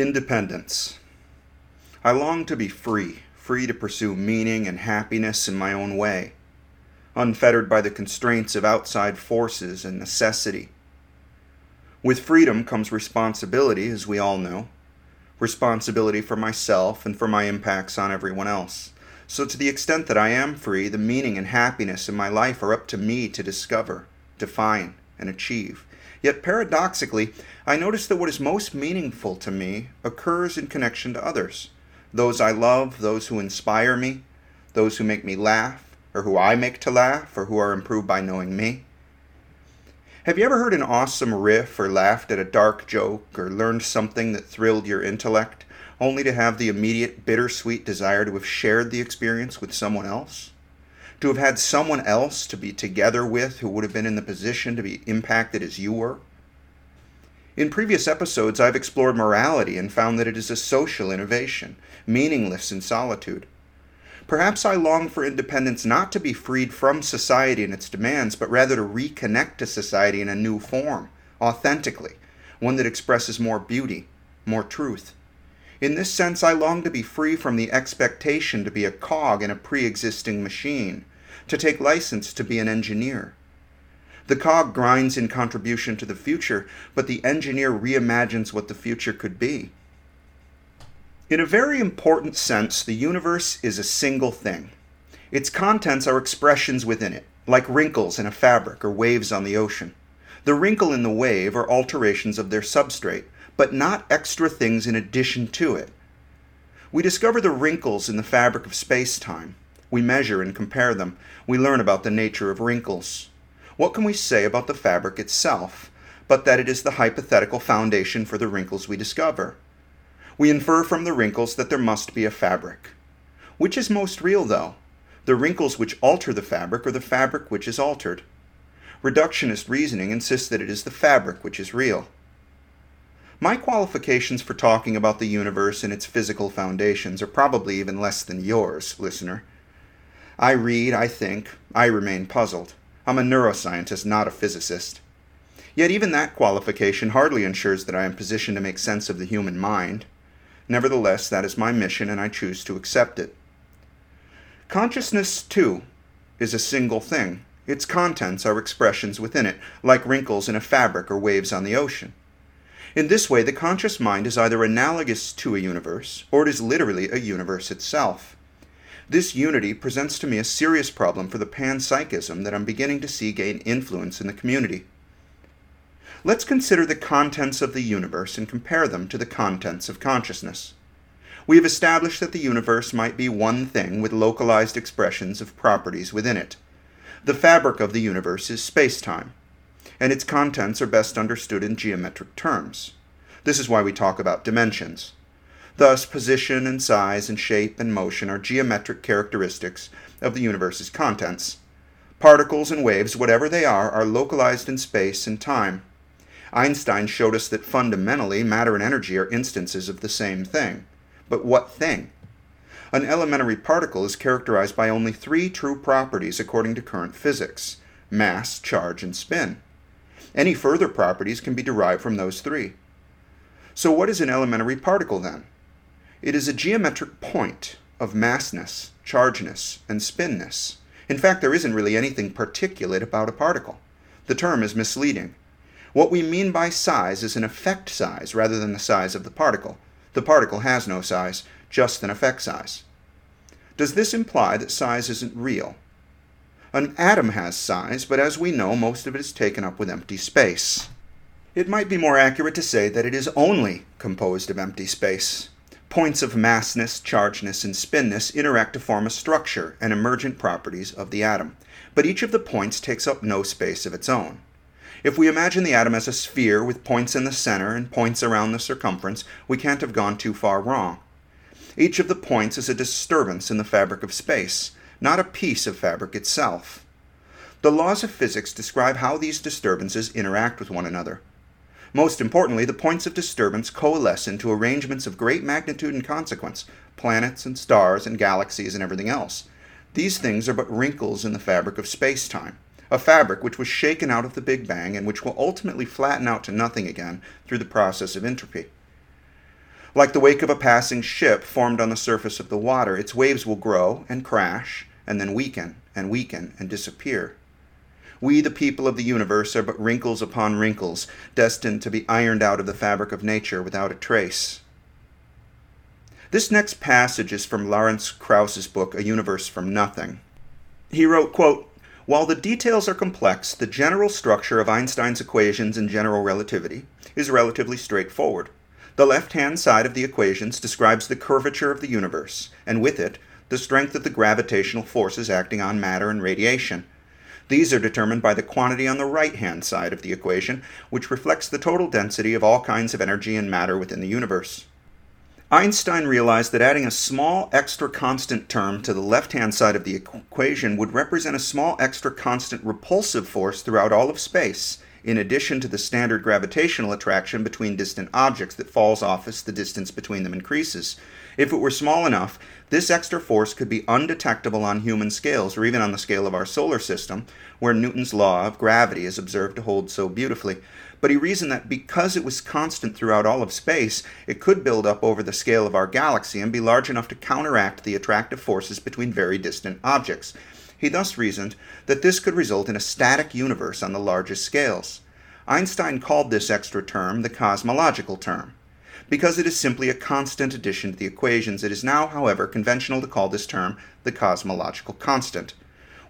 Independence. I long to be free, free to pursue meaning and happiness in my own way, unfettered by the constraints of outside forces and necessity. With freedom comes responsibility, as we all know responsibility for myself and for my impacts on everyone else. So, to the extent that I am free, the meaning and happiness in my life are up to me to discover, define, and achieve. Yet paradoxically, I notice that what is most meaningful to me occurs in connection to others those I love, those who inspire me, those who make me laugh, or who I make to laugh, or who are improved by knowing me. Have you ever heard an awesome riff, or laughed at a dark joke, or learned something that thrilled your intellect, only to have the immediate bittersweet desire to have shared the experience with someone else? To have had someone else to be together with who would have been in the position to be impacted as you were? In previous episodes, I've explored morality and found that it is a social innovation, meaningless in solitude. Perhaps I long for independence not to be freed from society and its demands, but rather to reconnect to society in a new form, authentically, one that expresses more beauty, more truth. In this sense, I long to be free from the expectation to be a cog in a pre existing machine, to take license to be an engineer. The cog grinds in contribution to the future, but the engineer reimagines what the future could be. In a very important sense, the universe is a single thing. Its contents are expressions within it, like wrinkles in a fabric or waves on the ocean. The wrinkle in the wave are alterations of their substrate, but not extra things in addition to it. We discover the wrinkles in the fabric of space time. We measure and compare them. We learn about the nature of wrinkles. What can we say about the fabric itself, but that it is the hypothetical foundation for the wrinkles we discover? We infer from the wrinkles that there must be a fabric. Which is most real, though? The wrinkles which alter the fabric or the fabric which is altered? Reductionist reasoning insists that it is the fabric which is real. My qualifications for talking about the universe and its physical foundations are probably even less than yours, listener. I read, I think, I remain puzzled. I'm a neuroscientist, not a physicist. Yet even that qualification hardly ensures that I am positioned to make sense of the human mind. Nevertheless, that is my mission, and I choose to accept it. Consciousness, too, is a single thing. Its contents are expressions within it, like wrinkles in a fabric or waves on the ocean. In this way, the conscious mind is either analogous to a universe, or it is literally a universe itself. This unity presents to me a serious problem for the panpsychism that I'm beginning to see gain influence in the community. Let's consider the contents of the universe and compare them to the contents of consciousness. We have established that the universe might be one thing with localized expressions of properties within it. The fabric of the universe is space-time, and its contents are best understood in geometric terms. This is why we talk about dimensions. Thus, position and size and shape and motion are geometric characteristics of the universe's contents. Particles and waves, whatever they are, are localized in space and time. Einstein showed us that fundamentally matter and energy are instances of the same thing. But what thing? An elementary particle is characterized by only three true properties according to current physics mass, charge, and spin. Any further properties can be derived from those three. So, what is an elementary particle then? It is a geometric point of massness, chargeness, and spinness. In fact, there isn't really anything particulate about a particle. The term is misleading. What we mean by size is an effect size rather than the size of the particle. The particle has no size, just an effect size. Does this imply that size isn't real? An atom has size, but as we know, most of it is taken up with empty space. It might be more accurate to say that it is only composed of empty space. Points of massness, chargeness, and spinness interact to form a structure and emergent properties of the atom, but each of the points takes up no space of its own. If we imagine the atom as a sphere with points in the center and points around the circumference, we can't have gone too far wrong. Each of the points is a disturbance in the fabric of space, not a piece of fabric itself. The laws of physics describe how these disturbances interact with one another. Most importantly, the points of disturbance coalesce into arrangements of great magnitude and consequence planets and stars and galaxies and everything else. These things are but wrinkles in the fabric of space time, a fabric which was shaken out of the Big Bang and which will ultimately flatten out to nothing again through the process of entropy. Like the wake of a passing ship formed on the surface of the water, its waves will grow and crash, and then weaken and weaken and disappear. We, the people of the universe, are but wrinkles upon wrinkles, destined to be ironed out of the fabric of nature without a trace. This next passage is from Lawrence Krauss's book, A Universe from Nothing. He wrote, quote, While the details are complex, the general structure of Einstein's equations in general relativity is relatively straightforward. The left hand side of the equations describes the curvature of the universe, and with it, the strength of the gravitational forces acting on matter and radiation. These are determined by the quantity on the right hand side of the equation, which reflects the total density of all kinds of energy and matter within the universe. Einstein realized that adding a small extra constant term to the left hand side of the equation would represent a small extra constant repulsive force throughout all of space, in addition to the standard gravitational attraction between distant objects that falls off as the distance between them increases. If it were small enough, this extra force could be undetectable on human scales, or even on the scale of our solar system, where Newton's law of gravity is observed to hold so beautifully but he reasoned that because it was constant throughout all of space, it could build up over the scale of our galaxy and be large enough to counteract the attractive forces between very distant objects. He thus reasoned that this could result in a static universe on the largest scales. Einstein called this extra term the cosmological term. Because it is simply a constant addition to the equations, it is now, however, conventional to call this term the cosmological constant.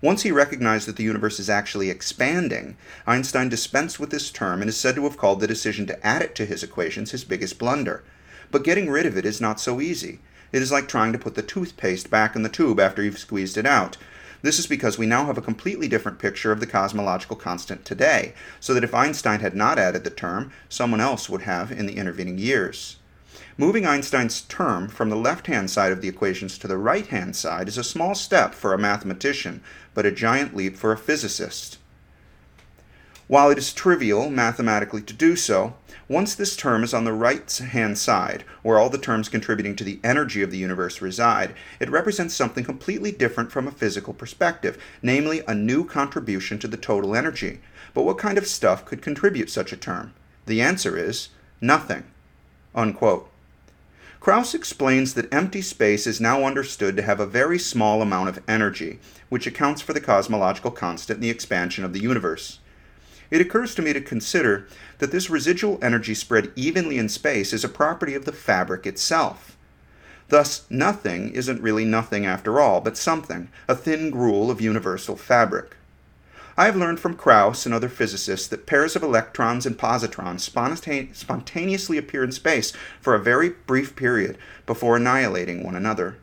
Once he recognized that the universe is actually expanding, Einstein dispensed with this term and is said to have called the decision to add it to his equations his biggest blunder. But getting rid of it is not so easy. It is like trying to put the toothpaste back in the tube after you've squeezed it out. This is because we now have a completely different picture of the cosmological constant today, so that if Einstein had not added the term, someone else would have in the intervening years. Moving Einstein's term from the left hand side of the equations to the right hand side is a small step for a mathematician, but a giant leap for a physicist. While it is trivial mathematically to do so, once this term is on the right hand side, where all the terms contributing to the energy of the universe reside, it represents something completely different from a physical perspective, namely a new contribution to the total energy. But what kind of stuff could contribute such a term? The answer is nothing. Unquote. Krauss explains that empty space is now understood to have a very small amount of energy, which accounts for the cosmological constant in the expansion of the universe. It occurs to me to consider that this residual energy spread evenly in space is a property of the fabric itself. Thus, nothing isn't really nothing after all, but something, a thin gruel of universal fabric. I have learned from Krauss and other physicists that pairs of electrons and positrons spontaneously appear in space for a very brief period before annihilating one another.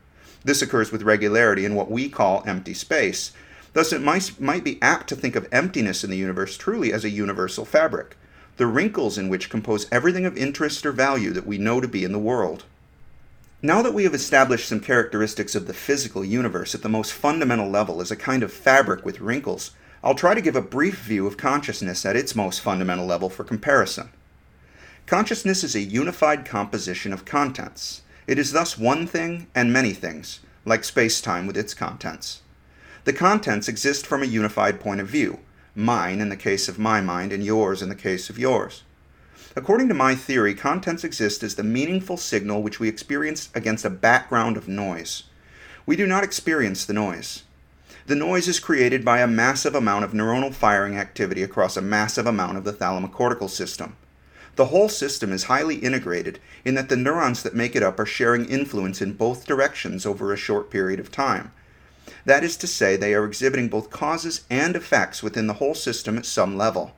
This occurs with regularity in what we call empty space. Thus, it might, might be apt to think of emptiness in the universe truly as a universal fabric, the wrinkles in which compose everything of interest or value that we know to be in the world. Now that we have established some characteristics of the physical universe at the most fundamental level as a kind of fabric with wrinkles, I'll try to give a brief view of consciousness at its most fundamental level for comparison. Consciousness is a unified composition of contents. It is thus one thing and many things, like space time with its contents. The contents exist from a unified point of view, mine in the case of my mind and yours in the case of yours. According to my theory, contents exist as the meaningful signal which we experience against a background of noise. We do not experience the noise. The noise is created by a massive amount of neuronal firing activity across a massive amount of the thalamocortical system. The whole system is highly integrated in that the neurons that make it up are sharing influence in both directions over a short period of time. That is to say, they are exhibiting both causes and effects within the whole system at some level.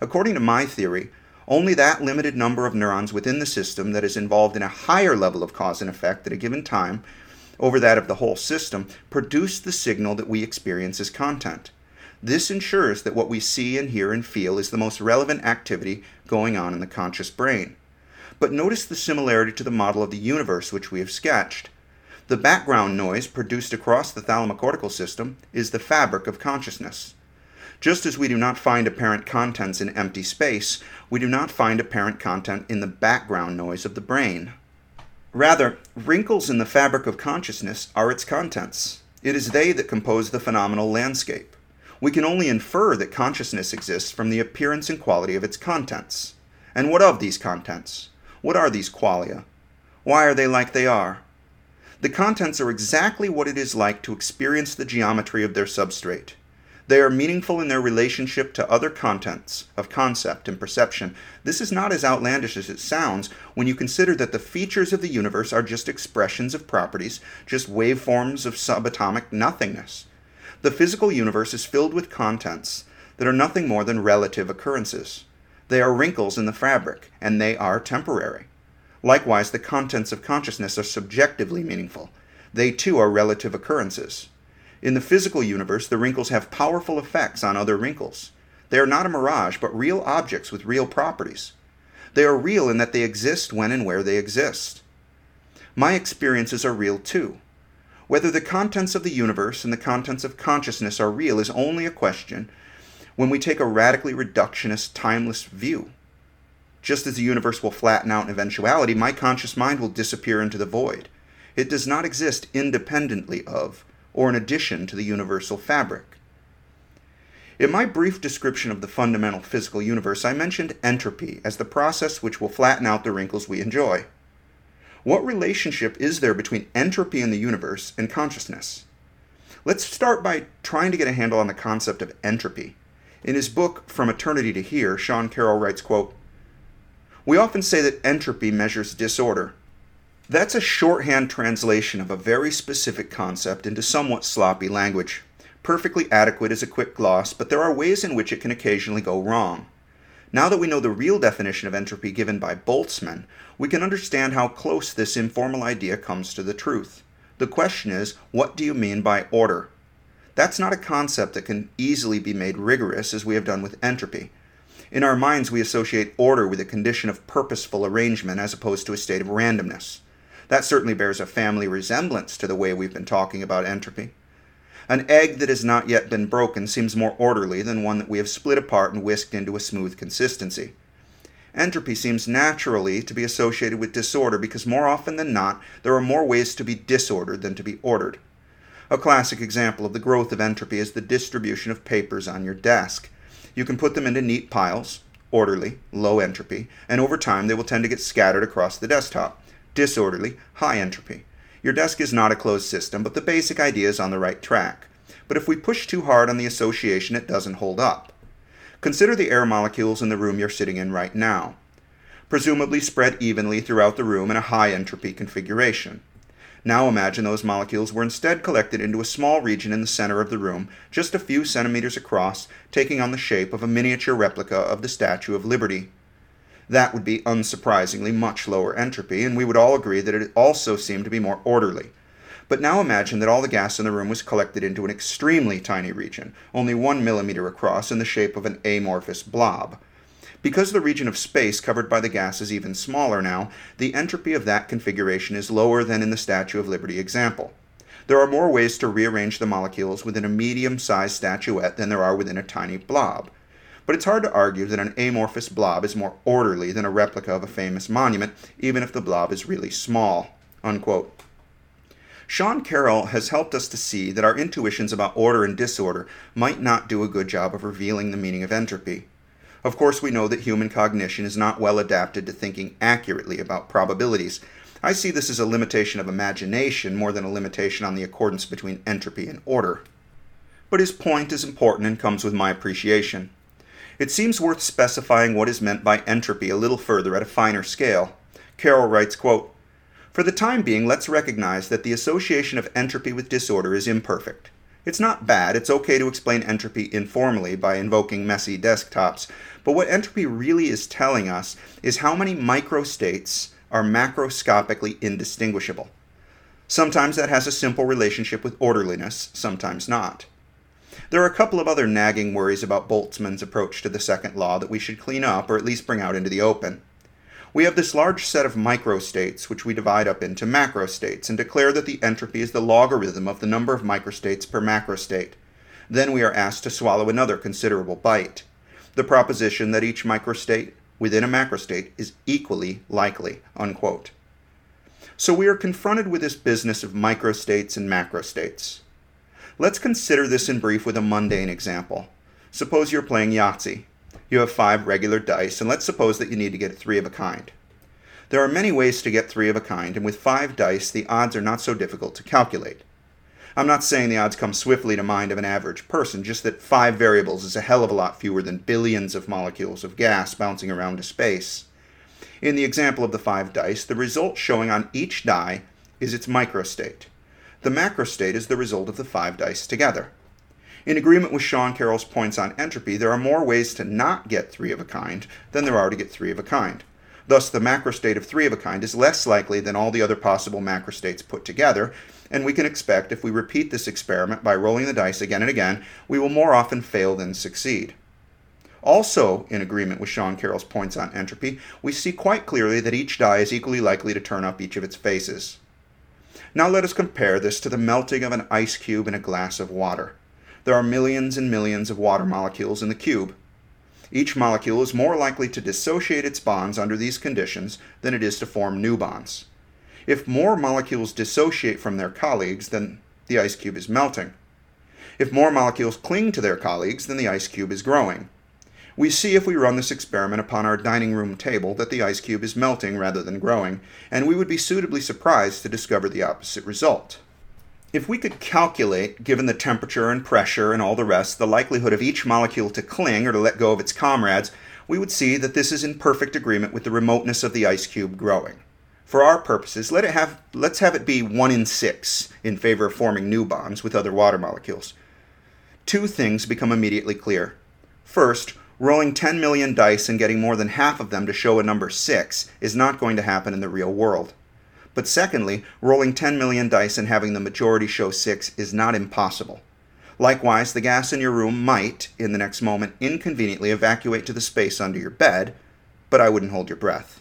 According to my theory, only that limited number of neurons within the system that is involved in a higher level of cause and effect at a given time over that of the whole system produce the signal that we experience as content. This ensures that what we see and hear and feel is the most relevant activity going on in the conscious brain. But notice the similarity to the model of the universe which we have sketched. The background noise produced across the thalamocortical system is the fabric of consciousness. Just as we do not find apparent contents in empty space, we do not find apparent content in the background noise of the brain. Rather, wrinkles in the fabric of consciousness are its contents. It is they that compose the phenomenal landscape. We can only infer that consciousness exists from the appearance and quality of its contents. And what of these contents? What are these qualia? Why are they like they are? The contents are exactly what it is like to experience the geometry of their substrate. They are meaningful in their relationship to other contents of concept and perception. This is not as outlandish as it sounds when you consider that the features of the universe are just expressions of properties, just waveforms of subatomic nothingness. The physical universe is filled with contents that are nothing more than relative occurrences. They are wrinkles in the fabric, and they are temporary. Likewise, the contents of consciousness are subjectively meaningful. They too are relative occurrences. In the physical universe, the wrinkles have powerful effects on other wrinkles. They are not a mirage, but real objects with real properties. They are real in that they exist when and where they exist. My experiences are real too. Whether the contents of the universe and the contents of consciousness are real is only a question when we take a radically reductionist, timeless view. Just as the universe will flatten out in eventuality, my conscious mind will disappear into the void. It does not exist independently of or in addition to the universal fabric. In my brief description of the fundamental physical universe, I mentioned entropy as the process which will flatten out the wrinkles we enjoy. What relationship is there between entropy in the universe and consciousness? Let's start by trying to get a handle on the concept of entropy. In his book From Eternity to Here, Sean Carroll writes, quote, We often say that entropy measures disorder, that's a shorthand translation of a very specific concept into somewhat sloppy language. Perfectly adequate as a quick gloss, but there are ways in which it can occasionally go wrong. Now that we know the real definition of entropy given by Boltzmann, we can understand how close this informal idea comes to the truth. The question is, what do you mean by order? That's not a concept that can easily be made rigorous as we have done with entropy. In our minds, we associate order with a condition of purposeful arrangement as opposed to a state of randomness. That certainly bears a family resemblance to the way we've been talking about entropy. An egg that has not yet been broken seems more orderly than one that we have split apart and whisked into a smooth consistency. Entropy seems naturally to be associated with disorder because more often than not, there are more ways to be disordered than to be ordered. A classic example of the growth of entropy is the distribution of papers on your desk. You can put them into neat piles, orderly, low entropy, and over time they will tend to get scattered across the desktop disorderly, high entropy. Your desk is not a closed system, but the basic idea is on the right track. But if we push too hard on the association, it doesn't hold up. Consider the air molecules in the room you're sitting in right now, presumably spread evenly throughout the room in a high entropy configuration. Now imagine those molecules were instead collected into a small region in the center of the room, just a few centimeters across, taking on the shape of a miniature replica of the Statue of Liberty. That would be unsurprisingly much lower entropy, and we would all agree that it also seemed to be more orderly. But now imagine that all the gas in the room was collected into an extremely tiny region, only one millimeter across, in the shape of an amorphous blob. Because the region of space covered by the gas is even smaller now, the entropy of that configuration is lower than in the Statue of Liberty example. There are more ways to rearrange the molecules within a medium sized statuette than there are within a tiny blob but it's hard to argue that an amorphous blob is more orderly than a replica of a famous monument, even if the blob is really small. Unquote. Sean Carroll has helped us to see that our intuitions about order and disorder might not do a good job of revealing the meaning of entropy. Of course, we know that human cognition is not well adapted to thinking accurately about probabilities. I see this as a limitation of imagination more than a limitation on the accordance between entropy and order. But his point is important and comes with my appreciation. It seems worth specifying what is meant by entropy a little further at a finer scale. Carroll writes, quote, For the time being, let's recognize that the association of entropy with disorder is imperfect. It's not bad, it's okay to explain entropy informally by invoking messy desktops, but what entropy really is telling us is how many microstates are macroscopically indistinguishable. Sometimes that has a simple relationship with orderliness, sometimes not. There are a couple of other nagging worries about Boltzmann's approach to the second law that we should clean up or at least bring out into the open. We have this large set of microstates, which we divide up into macrostates, and declare that the entropy is the logarithm of the number of microstates per macrostate. Then we are asked to swallow another considerable bite the proposition that each microstate within a macrostate is equally likely. Unquote. So we are confronted with this business of microstates and macrostates. Let's consider this in brief with a mundane example. Suppose you're playing Yahtzee. You have five regular dice, and let's suppose that you need to get three of a kind. There are many ways to get three of a kind, and with five dice, the odds are not so difficult to calculate. I'm not saying the odds come swiftly to mind of an average person, just that five variables is a hell of a lot fewer than billions of molecules of gas bouncing around to space. In the example of the five dice, the result showing on each die is its microstate. The macrostate is the result of the five dice together. In agreement with Sean Carroll's points on entropy, there are more ways to not get three of a kind than there are to get three of a kind. Thus, the macrostate of three of a kind is less likely than all the other possible macrostates put together, and we can expect if we repeat this experiment by rolling the dice again and again, we will more often fail than succeed. Also, in agreement with Sean Carroll's points on entropy, we see quite clearly that each die is equally likely to turn up each of its faces. Now let us compare this to the melting of an ice cube in a glass of water. There are millions and millions of water molecules in the cube. Each molecule is more likely to dissociate its bonds under these conditions than it is to form new bonds. If more molecules dissociate from their colleagues, then the ice cube is melting. If more molecules cling to their colleagues, then the ice cube is growing. We see if we run this experiment upon our dining room table that the ice cube is melting rather than growing, and we would be suitably surprised to discover the opposite result. If we could calculate, given the temperature and pressure and all the rest, the likelihood of each molecule to cling or to let go of its comrades, we would see that this is in perfect agreement with the remoteness of the ice cube growing. For our purposes, let it have, let's have it be 1 in 6 in favor of forming new bonds with other water molecules. Two things become immediately clear. First, rolling 10 million dice and getting more than half of them to show a number 6 is not going to happen in the real world. But secondly, rolling 10 million dice and having the majority show 6 is not impossible. Likewise, the gas in your room might, in the next moment, inconveniently evacuate to the space under your bed, but I wouldn't hold your breath.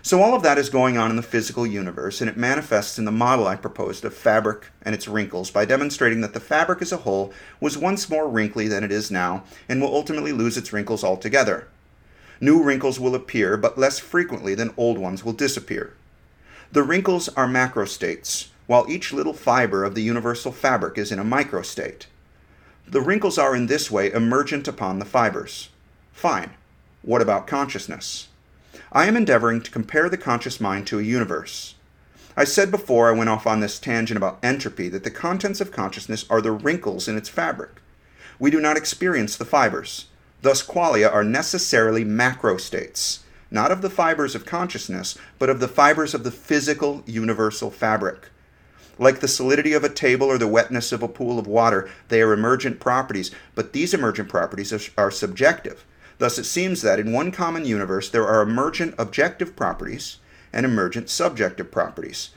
So, all of that is going on in the physical universe, and it manifests in the model I proposed of fabric and its wrinkles by demonstrating that the fabric as a whole was once more wrinkly than it is now, and will ultimately lose its wrinkles altogether. New wrinkles will appear, but less frequently than old ones will disappear. The wrinkles are macrostates, while each little fiber of the universal fabric is in a microstate. The wrinkles are in this way emergent upon the fibers. Fine. What about consciousness? I am endeavoring to compare the conscious mind to a universe. I said before I went off on this tangent about entropy that the contents of consciousness are the wrinkles in its fabric. We do not experience the fibers. Thus, qualia are necessarily macrostates, not of the fibers of consciousness, but of the fibers of the physical universal fabric. Like the solidity of a table or the wetness of a pool of water, they are emergent properties, but these emergent properties are, are subjective. Thus, it seems that in one common universe there are emergent objective properties and emergent subjective properties.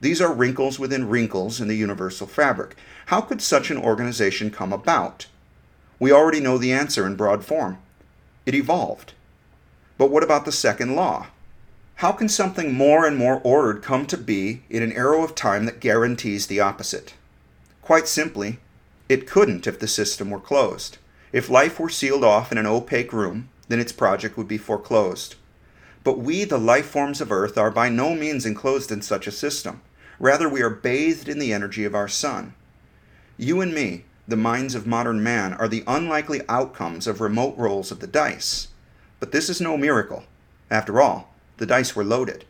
These are wrinkles within wrinkles in the universal fabric. How could such an organization come about? We already know the answer in broad form. It evolved. But what about the second law? How can something more and more ordered come to be in an arrow of time that guarantees the opposite? Quite simply, it couldn't if the system were closed. If life were sealed off in an opaque room, then its project would be foreclosed. But we, the life forms of Earth, are by no means enclosed in such a system. Rather, we are bathed in the energy of our sun. You and me, the minds of modern man, are the unlikely outcomes of remote rolls of the dice. But this is no miracle. After all, the dice were loaded.